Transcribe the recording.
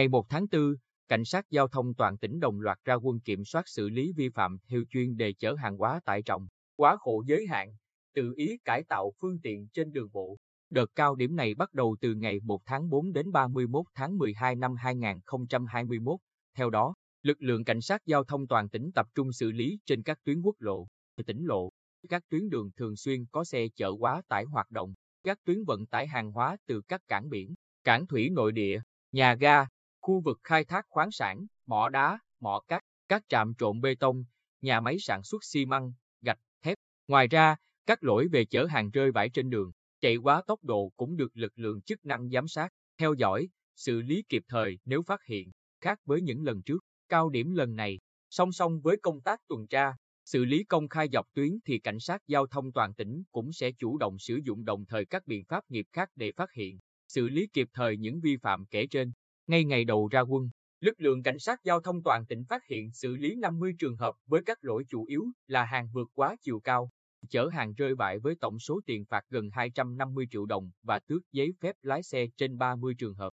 Ngày 1 tháng 4, cảnh sát giao thông toàn tỉnh đồng loạt ra quân kiểm soát xử lý vi phạm theo chuyên đề chở hàng hóa tải trọng, quá khổ giới hạn, tự ý cải tạo phương tiện trên đường bộ. Đợt cao điểm này bắt đầu từ ngày 1 tháng 4 đến 31 tháng 12 năm 2021. Theo đó, lực lượng cảnh sát giao thông toàn tỉnh tập trung xử lý trên các tuyến quốc lộ, tỉnh lộ, các tuyến đường thường xuyên có xe chở quá tải hoạt động, các tuyến vận tải hàng hóa từ các cảng biển, cảng thủy nội địa, nhà ga, khu vực khai thác khoáng sản, mỏ đá, mỏ cát, các trạm trộn bê tông, nhà máy sản xuất xi măng, gạch, thép. Ngoài ra, các lỗi về chở hàng rơi vãi trên đường, chạy quá tốc độ cũng được lực lượng chức năng giám sát, theo dõi, xử lý kịp thời nếu phát hiện, khác với những lần trước. Cao điểm lần này, song song với công tác tuần tra, xử lý công khai dọc tuyến thì cảnh sát giao thông toàn tỉnh cũng sẽ chủ động sử dụng đồng thời các biện pháp nghiệp khác để phát hiện, xử lý kịp thời những vi phạm kể trên. Ngay ngày đầu ra quân, lực lượng cảnh sát giao thông toàn tỉnh phát hiện xử lý 50 trường hợp với các lỗi chủ yếu là hàng vượt quá chiều cao, chở hàng rơi bại với tổng số tiền phạt gần 250 triệu đồng và tước giấy phép lái xe trên 30 trường hợp.